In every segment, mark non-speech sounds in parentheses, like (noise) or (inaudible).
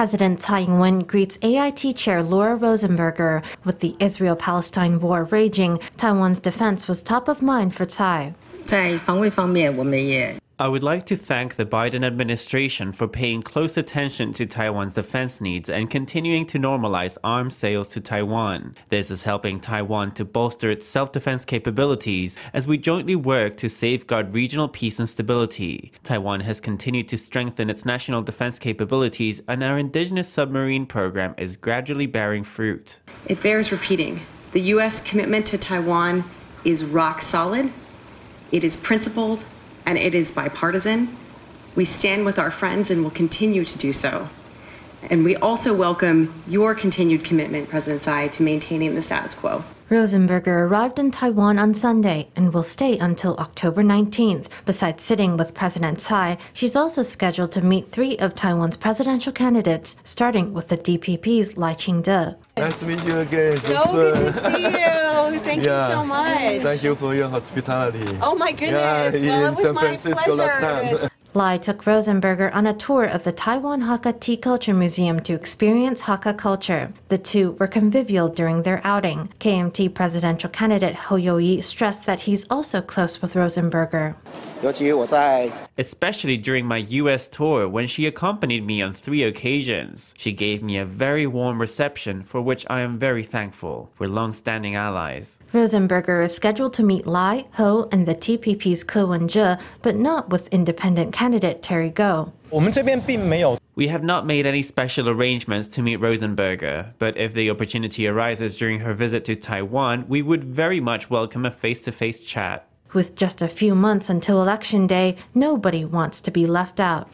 President Tsai Ing-wen greets AIT Chair Laura Rosenberger. With the Israel-Palestine war raging, Taiwan's defense was top of mind for Tsai. 在防卫方面，我们也 I would like to thank the Biden administration for paying close attention to Taiwan's defense needs and continuing to normalize arms sales to Taiwan. This is helping Taiwan to bolster its self defense capabilities as we jointly work to safeguard regional peace and stability. Taiwan has continued to strengthen its national defense capabilities, and our indigenous submarine program is gradually bearing fruit. It bears repeating. The U.S. commitment to Taiwan is rock solid, it is principled, and it is bipartisan. We stand with our friends and will continue to do so. And we also welcome your continued commitment, President Tsai, to maintaining the status quo. Rosenberger arrived in Taiwan on Sunday and will stay until October 19th. Besides sitting with President Tsai, she's also scheduled to meet three of Taiwan's presidential candidates, starting with the DPP's Lai Ching-te. Nice to meet you again. So good to see you. Thank Yeah. you so much. Thank you for your hospitality. Oh my Yeah, goodness. well, in it was San my Francisco last pleasure. time. (laughs) Lai took Rosenberger on a tour of the Taiwan Hakka Tea Culture Museum to experience Hakka culture. The two were convivial during their outing. KMT presidential candidate Hou Yu-ih stressed that he's also close with Rosenberger. Especially during my US tour, when she accompanied me on three occasions, she gave me a very warm reception for which I am very thankful. We're long standing allies. Rosenberger is scheduled to meet Lai, Hou, and the TPP's Ko Wen-je, but not with independent candidate Terry Gou. We have not made any special arrangements to meet Rosenberger, but if the opportunity arises during her visit to Taiwan, we would very much welcome a face to face chat. With just a few months until Election Day, nobody wants to be left out.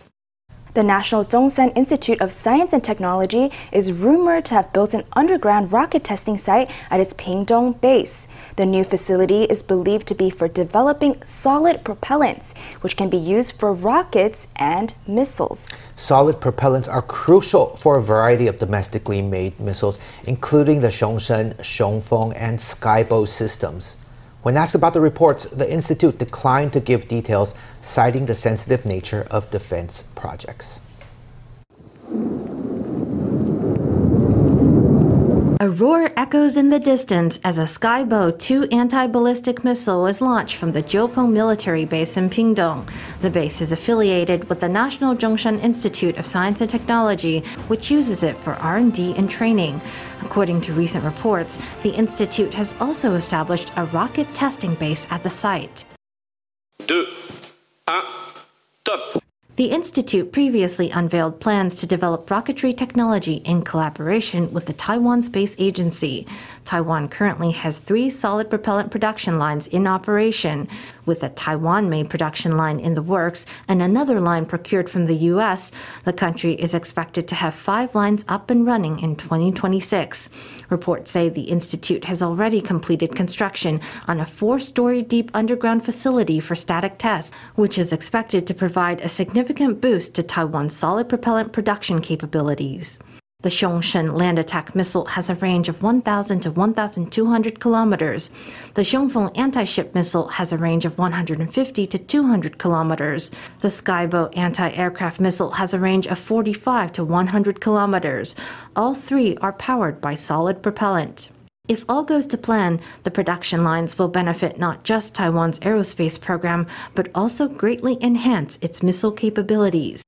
The National Zhongshan Institute of Science and Technology is rumored to have built an underground rocket testing site at its Pingdong base. The new facility is believed to be for developing solid propellants, which can be used for rockets and missiles. Solid propellants are crucial for a variety of domestically made missiles, including the Xiongsheng, Xiongfeng, and Skybow systems. When asked about the reports, the Institute declined to give details, citing the sensitive nature of defense projects. A roar echoes in the distance as a Skybow 2 anti ballistic missile is launched from the Jiupeng military base in Pingdong. The base is affiliated with the National Zhongshan Institute of Science and Technology, which uses it for R&D and training. According to recent reports, the institute has also established a rocket testing base at the site. Deux, un, top. The Institute previously unveiled plans to develop rocketry technology in collaboration with the Taiwan Space Agency. Taiwan currently has three solid propellant production lines in operation, with a Taiwan made production line in the works and another line procured from the U.S. The country is expected to have five lines up and running in 2026. Reports say the Institute has already completed construction on a four story deep underground facility for static tests, which is expected to provide a significant boost to Taiwan's solid propellant production capabilities. The Xiongsheng land attack missile has a range of 1,000 to 1,200 kilometers. The Xiongfeng anti ship missile has a range of 150 to 200 kilometers. The Skybow anti aircraft missile has a range of 45 to 100 kilometers. All three are powered by solid propellant. If all goes to plan, the production lines will benefit not just Taiwan's aerospace program, but also greatly enhance its missile capabilities.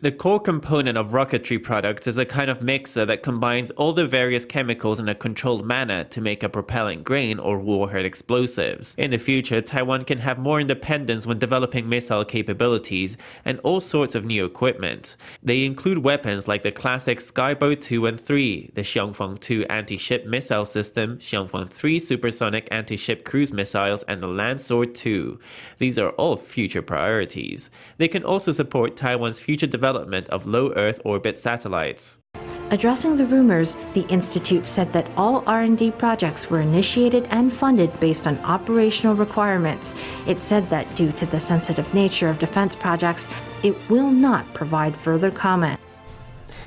The core component of rocketry products is a kind of mixer that combines all the various chemicals in a controlled manner to make a propellant grain or warhead explosives. In the future, Taiwan can have more independence when developing missile capabilities and all sorts of new equipment. They include weapons like the classic Skybow 2 and 3, the Xiongfeng 2 anti-ship missile system, Xiongfeng 3 supersonic anti-ship cruise missiles, and the Landsword 2. These are all future priorities. They can also support Taiwan's future development of low Earth orbit satellites. Addressing the rumors, the institute said that all R&D projects were initiated and funded based on operational requirements. It said that due to the sensitive nature of defense projects, it will not provide further comment.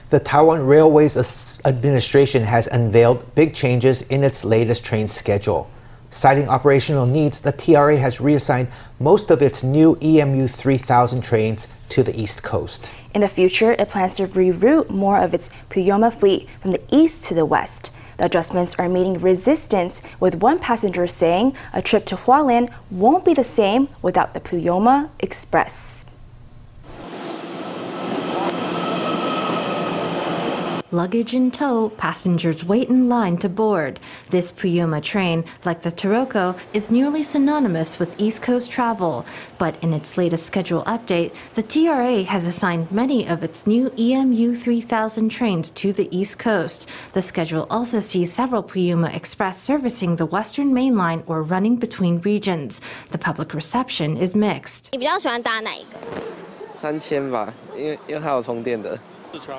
The Taiwan Railways Administration has unveiled big changes in its latest train schedule. Citing operational needs, the TRA has reassigned most of its new EMU 3000 trains to the East Coast. In the future, it plans to reroute more of its Puyuma fleet from the east to the west. The adjustments are meeting resistance, with one passenger saying a trip to Hualien won't be the same without the Puyuma Express. Luggage in tow, passengers wait in line to board. This Puyuma train, like the Taroko, is nearly synonymous with East Coast travel. But in its latest schedule update, the TRA has assigned many of its new EMU 3000 trains to the East Coast. The schedule also sees several Puyuma Express servicing the Western Main Line or running between regions. The public reception is mixed. 你比较喜欢搭哪一个？三千吧，因为因为它有充电的。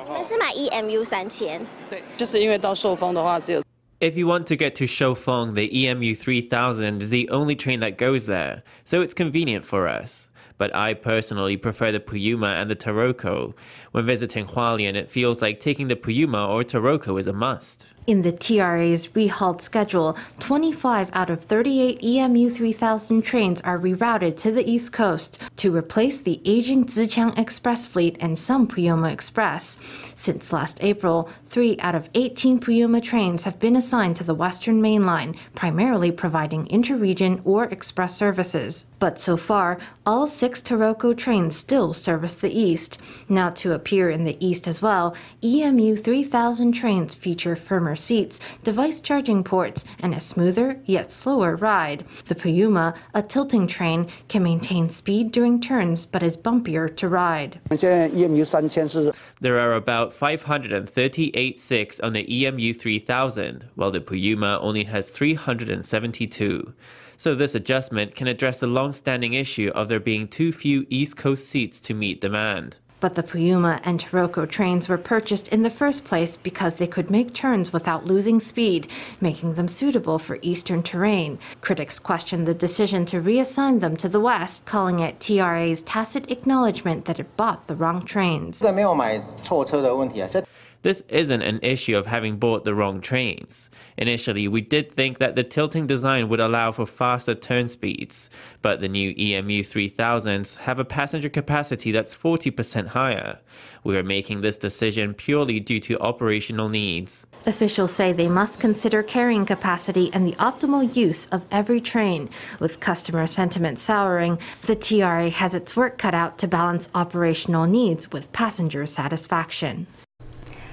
那是买 EMU 三千。对，就是因为到寿丰的话只有。If you want to get to Shoufeng, the EMU 3000 is the only train that goes there, so it's convenient for us. But I personally prefer the Puyuma and the Taroko. When visiting Hualien, it feels like taking the Puyuma or Taroko is a must. In the TRA's rehalt schedule, 25 out of 38 EMU 3000 trains are rerouted to the East Coast to replace the aging Ziqiang Express fleet and some Puyuma Express. Since last April, 3 out of 18 Puyuma trains have been assigned to the Western Main Line, primarily providing interregion or express services. But so far, all six Taroko trains still service the East. Now to appear in the East as well, EMU 3000 trains feature firmer seats, device charging ports, and a smoother yet slower ride. The Puyuma, a tilting train, can maintain speed during turns but is bumpier to ride. There are about 538 six on the EMU 3000, while the Puyuma only has 372. So this adjustment can address the long-standing issue of there being too few East Coast seats to meet demand. But the Puyuma and Taroko trains were purchased in the first place because they could make turns without losing speed, making them suitable for eastern terrain. Critics questioned the decision to reassign them to the west, calling it TRA's tacit acknowledgement that it bought the wrong trains. This isn't an issue of having bought the wrong trains. Initially, we did think that the tilting design would allow for faster turn speeds, but the new EMU 3000s have a passenger capacity that's 40% higher. We are making this decision purely due to operational needs. Officials say they must consider carrying capacity and the optimal use of every train. With customer sentiment souring, the TRA has its work cut out to balance operational needs with passenger satisfaction.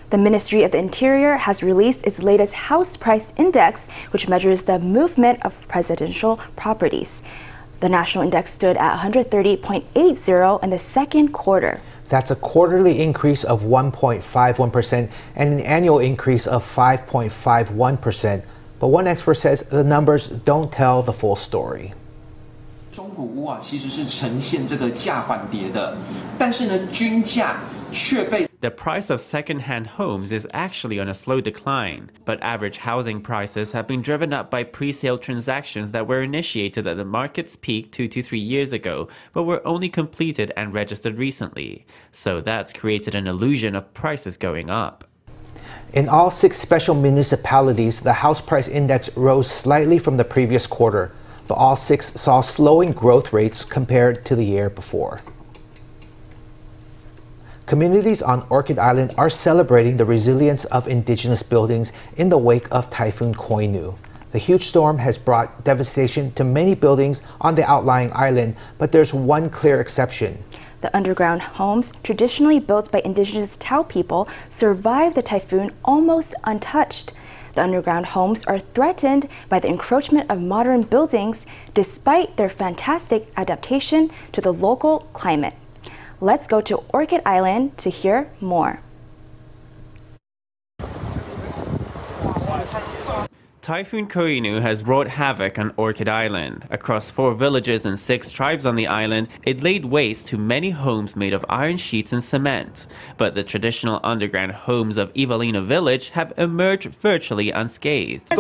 The Ministry of the Interior has released its latest house price index, which measures the movement of presidential properties. The national index stood at 130.80 in the second quarter. That's a quarterly increase of 1.51% and an annual increase of 5.51%. But one expert says the numbers don't tell the full story. 中古屋啊，其实是呈现这个价缓跌的，但是呢，均价却被 the price of second-hand homes is actually on a slow decline, but average housing prices have been driven up by pre-sale transactions that were initiated at the market's peak 2 to 3 years ago, but were only completed and registered recently. So that's created an illusion of prices going up. In all six special municipalities, the house price index rose slightly from the previous quarter but all six saw slowing growth rates compared to the year before. Communities on Orchid Island are celebrating the resilience of indigenous buildings in the wake of Typhoon Koinu. The huge storm has brought devastation to many buildings on the outlying island, but there's one clear exception. The underground homes, traditionally built by indigenous Tao people, survived the typhoon almost untouched. The underground homes are threatened by the encroachment of modern buildings despite their fantastic adaptation to the local climate. Let's go to Orchid Island to hear more. Typhoon Koinu has wrought havoc on Orchid Island. Across four villages and six tribes on the island, it laid waste to many homes made of iron sheets and cement. But the traditional underground homes of Ivalino village have emerged virtually unscathed.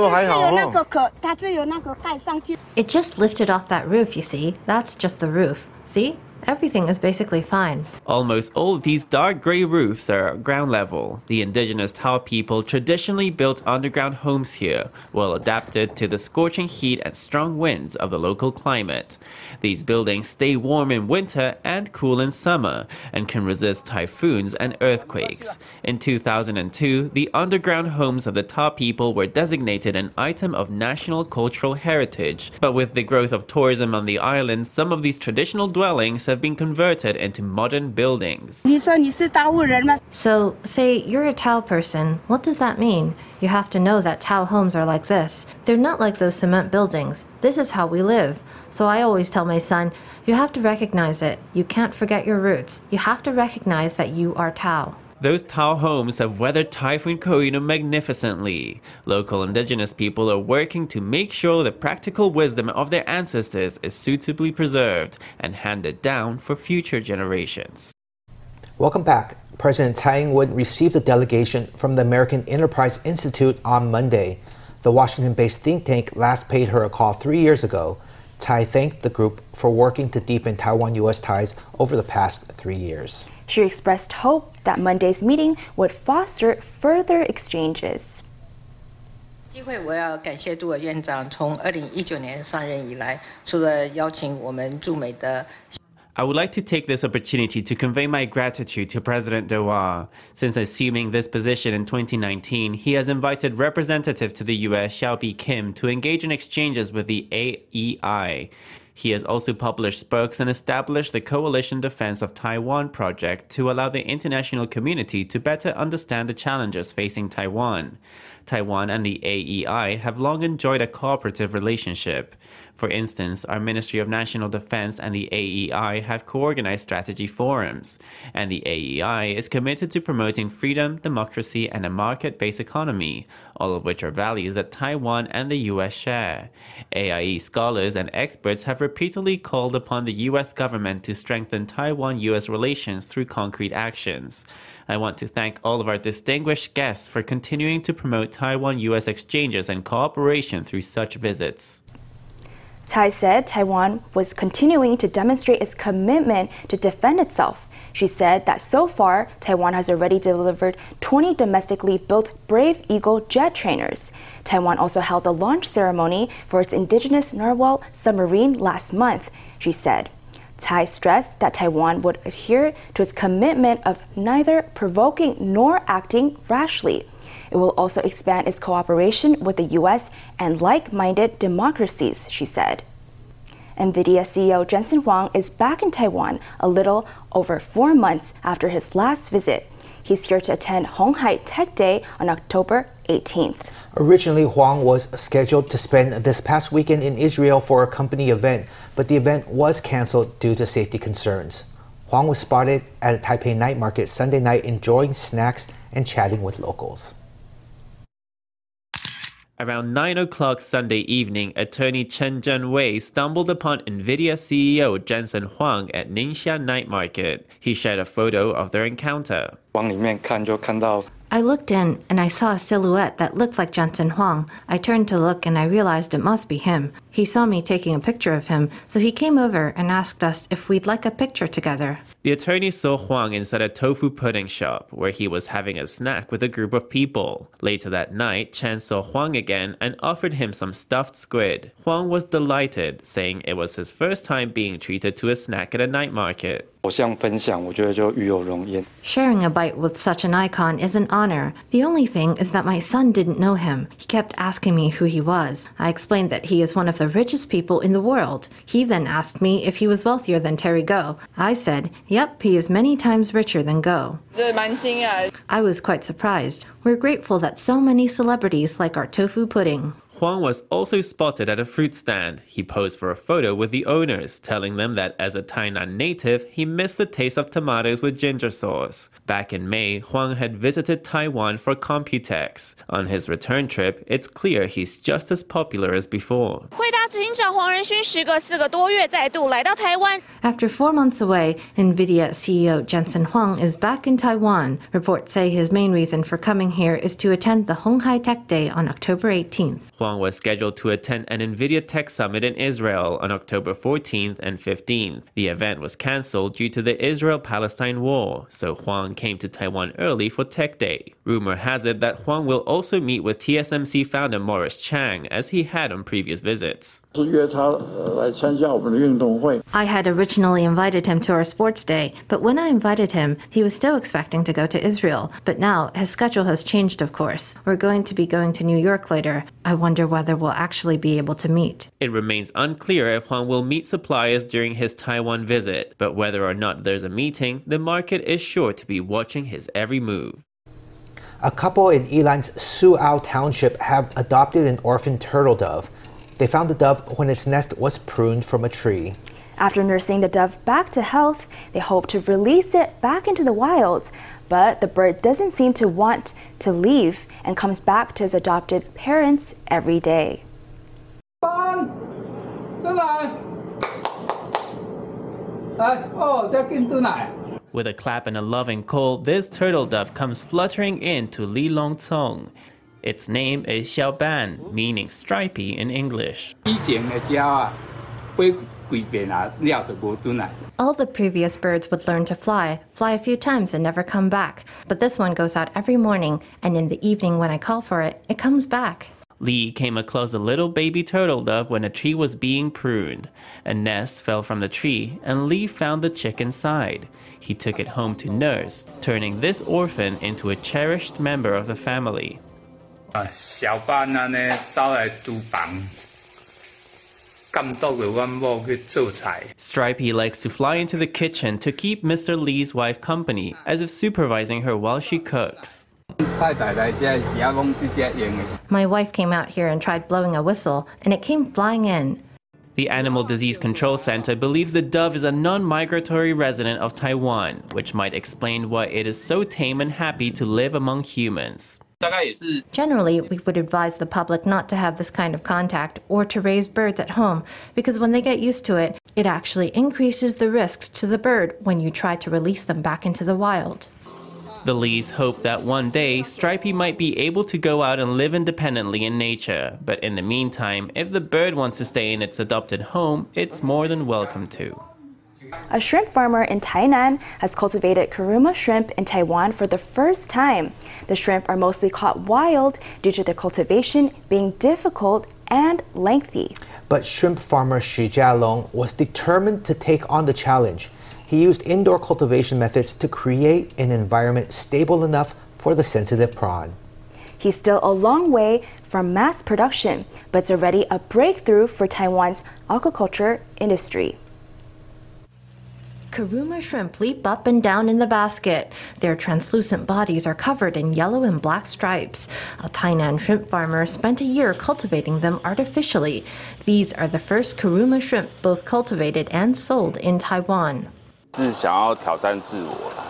It just lifted off that roof, you see. That's just the roof. See? Everything is basically fine. Almost all of these dark gray roofs are ground level. The indigenous Tao people traditionally built underground homes here, well adapted to the scorching heat and strong winds of the local climate. These buildings stay warm in winter and cool in summer, and can resist typhoons and earthquakes. In 2002, the underground homes of the Tao people were designated an item of national cultural heritage. But with the growth of tourism on the island, some of these traditional dwellings have been converted into modern buildings. So, say you're a Tao person, what does that mean? You have to know that Tao homes are like this. They're not like those cement buildings. This is how we live. So I always tell my son, you have to recognize it. You can't forget your roots. You have to recognize that you are Tao. Those Tao homes have weathered Typhoon Koinu magnificently. Local indigenous people are working to make sure the practical wisdom of their ancestors is suitably preserved and handed down for future generations. Welcome back. President Tsai Ing-wen received a delegation from the American Enterprise Institute on Monday. The Washington-based think tank last paid her a call three years ago. Tsai thanked the group for working to deepen Taiwan-U.S. ties over the past three years. She expressed hope that Monday's meeting would foster further exchanges. I would like to take this opportunity to convey my gratitude to President Doar. Since assuming this position in 2019, he has invited representative to the US Hsiao Bi-khim to engage in exchanges with the AEI. He has also published books and established the Coalition Defense of Taiwan project to allow the international community to better understand the challenges facing Taiwan. Taiwan and the AEI have long enjoyed a cooperative relationship. For instance, our Ministry of National Defense and the AEI have co-organized strategy forums, and the AEI is committed to promoting freedom, democracy, and a market-based economy, all of which are values that Taiwan and the US share. AEI scholars and experts have repeatedly called upon the US government to strengthen Taiwan-US relations through concrete actions. I want to thank all of our distinguished guests for continuing to promote Taiwan US exchanges and cooperation through such visits. Tsai said Taiwan was continuing to demonstrate its commitment to defend itself. She said that so far, Taiwan has already delivered 20 domestically built Brave Eagle jet trainers. Taiwan also held a launch ceremony for its indigenous Narwhal submarine last month, she said. Tsai stressed that Taiwan would adhere to its commitment of neither provoking nor acting rashly. It will also expand its cooperation with the U.S. and like minded democracies, she said. NVIDIA CEO Jensen Huang is back in Taiwan a little over four months after his last visit. He's here to attend Hon Hai Tech Day on October 18th. Originally, Huang was scheduled to spend this past weekend in Israel for a company event, but the event was canceled due to safety concerns. Huang was spotted at a Taipei night market Sunday night enjoying snacks and chatting with locals. Around 9 o'clock Sunday evening, attorney Chen Zhenwei stumbled upon NVIDIA CEO Jensen Huang at Ningxia Night Market. He shared a photo of their encounter. I looked in and I saw a silhouette that looked like Jensen Huang. I turned to look and I realized it must be him. He saw me taking a picture of him, so he came over and asked us if we'd like a picture together. The attorney saw Huang inside a tofu pudding shop where he was having a snack with a group of people. Later that night, Chen saw Huang again and offered him some stuffed squid. Huang was delighted, saying it was his first time being treated to a snack at a night market. Sharing a bite with such an icon is an honor. The only thing is that my son didn't know him. He kept asking me who he was. I explained that he is one of the richest people in the world. He then asked me if he was wealthier than Terry Gou. I said, Yep, he is many times richer than Gou. I was quite surprised. We're grateful that so many celebrities like our tofu pudding. Huang was also spotted at a fruit stand. He posed for a photo with the owners, telling them that as a Tainan native, he missed the taste of tomatoes with ginger sauce. Back in May, Huang had visited Taiwan for Computex. On his return trip, it's clear he's just as popular as before. After four months away, NVIDIA CEO Jensen Huang is back in Taiwan. Reports say his main reason for coming here is to attend the Hon Hai Tech Day on October 18th. Huang Huang was scheduled to attend an NVIDIA Tech Summit in Israel on October 14th and 15th. The event was cancelled due to the Israel Palestine war, so Huang came to Taiwan early for Tech Day. Rumor has it that Huang will also meet with TSMC founder Morris Chang, as he had on previous visits. I had originally invited him to our sports day, but when I invited him, he was still expecting to go to Israel. But now his schedule has changed, of course. We're going to be going to New York later. I wonder whether we'll actually be able to meet. It remains unclear if Huang will meet suppliers during his Taiwan visit, but whether or not there's a meeting, the market is sure to be watching his every move. A couple in Yilan's Suao Township have adopted an orphan turtle dove. They found the dove when its nest was pruned from a tree. After nursing the dove back to health, they hope to release it back into the wild. But the bird doesn't seem to want to leave and comes back to his adopted parents every day. With a clap and a loving call, this turtle dove comes fluttering in to Li Long Cong. Its name is Xiao Ban, meaning stripy in English. All the previous birds would learn to fly, fly a few times and never come back. But this one goes out every morning, and in the evening when I call for it, it comes back. Lee came across a little baby turtle dove when a tree was being pruned. A nest fell from the tree, and Lee found the chick inside. He took it home to nurse, turning this orphan into a cherished member of the family. 啊，小班啊呢，走来厨房，监督着阮某去做菜。 Stripey likes to fly into the kitchen to keep Mr. Lee's wife company, as if supervising her while she cooks. My wife came out here and tried blowing a whistle, and it came flying in. The Animal Disease Control Center believes the dove is a non migratory resident of Taiwan, which might explain why it is so tame and happy to live among humans. Generally, we would advise the public not to have this kind of contact or to raise birds at home because when they get used to it, it actually increases the risks to the bird when you try to release them back into the wild. The Lees hope that one day Stripey might be able to go out and live independently in nature, but in the meantime, if the bird wants to stay in its adopted home, it's more than welcome to. A shrimp farmer in Tainan has cultivated kuruma shrimp in Taiwan for the first time. The shrimp are mostly caught wild due to the cultivation being difficult and lengthy. But shrimp farmer Xu Jialong was determined to take on the challenge. He used indoor cultivation methods to create an environment stable enough for the sensitive prawn. He's still a long way from mass production, but it's already a breakthrough for Taiwan's aquaculture industry. Kuruma shrimp leap up and down in the basket. Their translucent bodies are covered in yellow and black stripes. A Tainan shrimp farmer spent a year cultivating them artificially. These are the first Kuruma shrimp both cultivated and sold in Taiwan. 是想要挑战自我啦。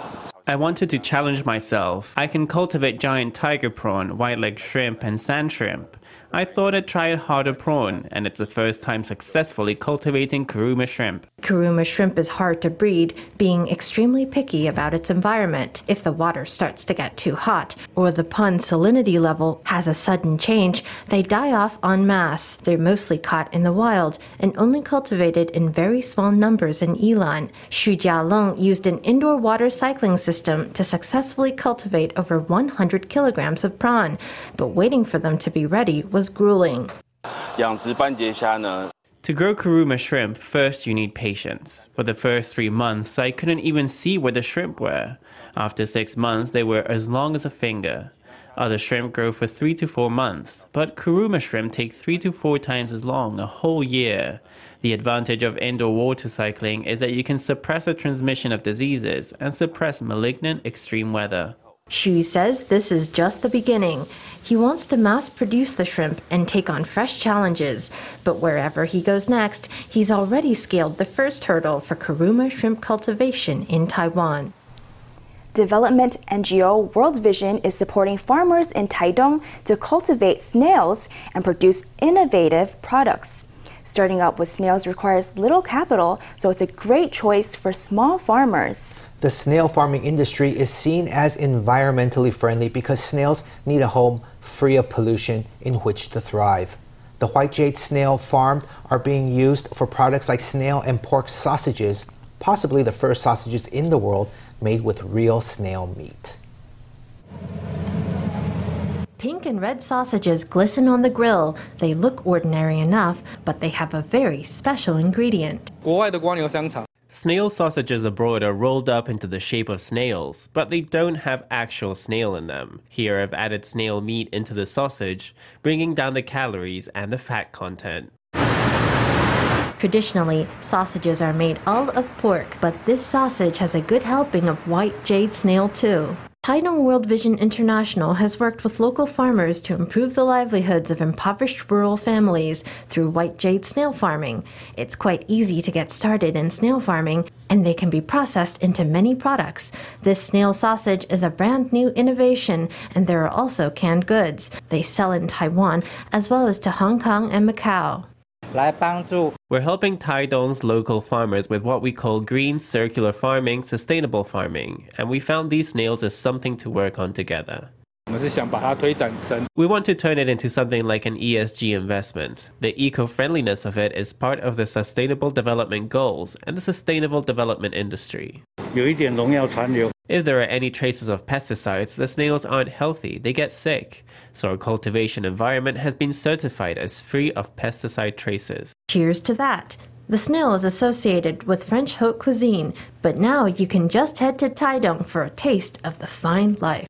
I wanted to challenge myself. I can cultivate giant tiger prawn, white leg shrimp, and sand shrimp. I thought I'd try a harder prawn, and it's the first time successfully cultivating Kuruma shrimp. Kuruma shrimp is hard to breed, being extremely picky about its environment. If the water starts to get too hot, or the pond salinity level has a sudden change, they die off en masse. They're mostly caught in the wild and only cultivated in very small numbers in Yilan. Xu Jialong used an indoor water cycling system system to successfully cultivate over 100 kilograms of prawn, but waiting for them to be ready was grueling. To grow kuruma shrimp, first you need patience. For the first three months, I couldn't even see where the shrimp were. After six months, they were as long as a finger. Other shrimp grow for three to four months, but kuruma shrimp take three to four times as long, a whole year. The advantage of indoor water cycling is that you can suppress the transmission of diseases and suppress malignant extreme weather. Xu says this is just the beginning. He wants to mass produce the shrimp and take on fresh challenges. But wherever he goes next, he's already scaled the first hurdle for Kuruma shrimp cultivation in Taiwan. Development NGO World Vision is supporting farmers in Taidong to cultivate snails and produce innovative products. Starting up with snails requires little capital, so it's a great choice for small farmers. The snail farming industry is seen as environmentally friendly because snails need a home free of pollution in which to thrive. The white jade snail farmed are being used for products like snail and pork sausages, possibly the first sausages in the world made with real snail meat. Pink and red sausages glisten on the grill. They look ordinary enough, but they have a very special ingredient. Snail sausages abroad are rolled up into the shape of snails, but they don't have actual snail in them. Here I've added snail meat into the sausage, bringing down the calories and the fat content. Traditionally, sausages are made all of pork, but this sausage has a good helping of white jade snail too. Taidong World Vision International has worked with local farmers to improve the livelihoods of impoverished rural families through white jade snail farming. It's quite easy to get started in snail farming, and they can be processed into many products. This snail sausage is a brand new innovation, and there are also canned goods. They sell in Taiwan as well as to Hong Kong and Macau. We're helping Taidong's local farmers with what we call green circular farming, sustainable farming, and we found these snails as something to work on together. We want to turn it into something like an ESG investment. The eco friendliness of it is part of the Sustainable Development Goals and the sustainable development industry. If there are any traces of pesticides, the snails aren't healthy, they get sick. So our cultivation environment has been certified as free of pesticide traces. Cheers to that! The snail is associated with French haute cuisine, but now you can just head to Taidong for a taste of the fine life.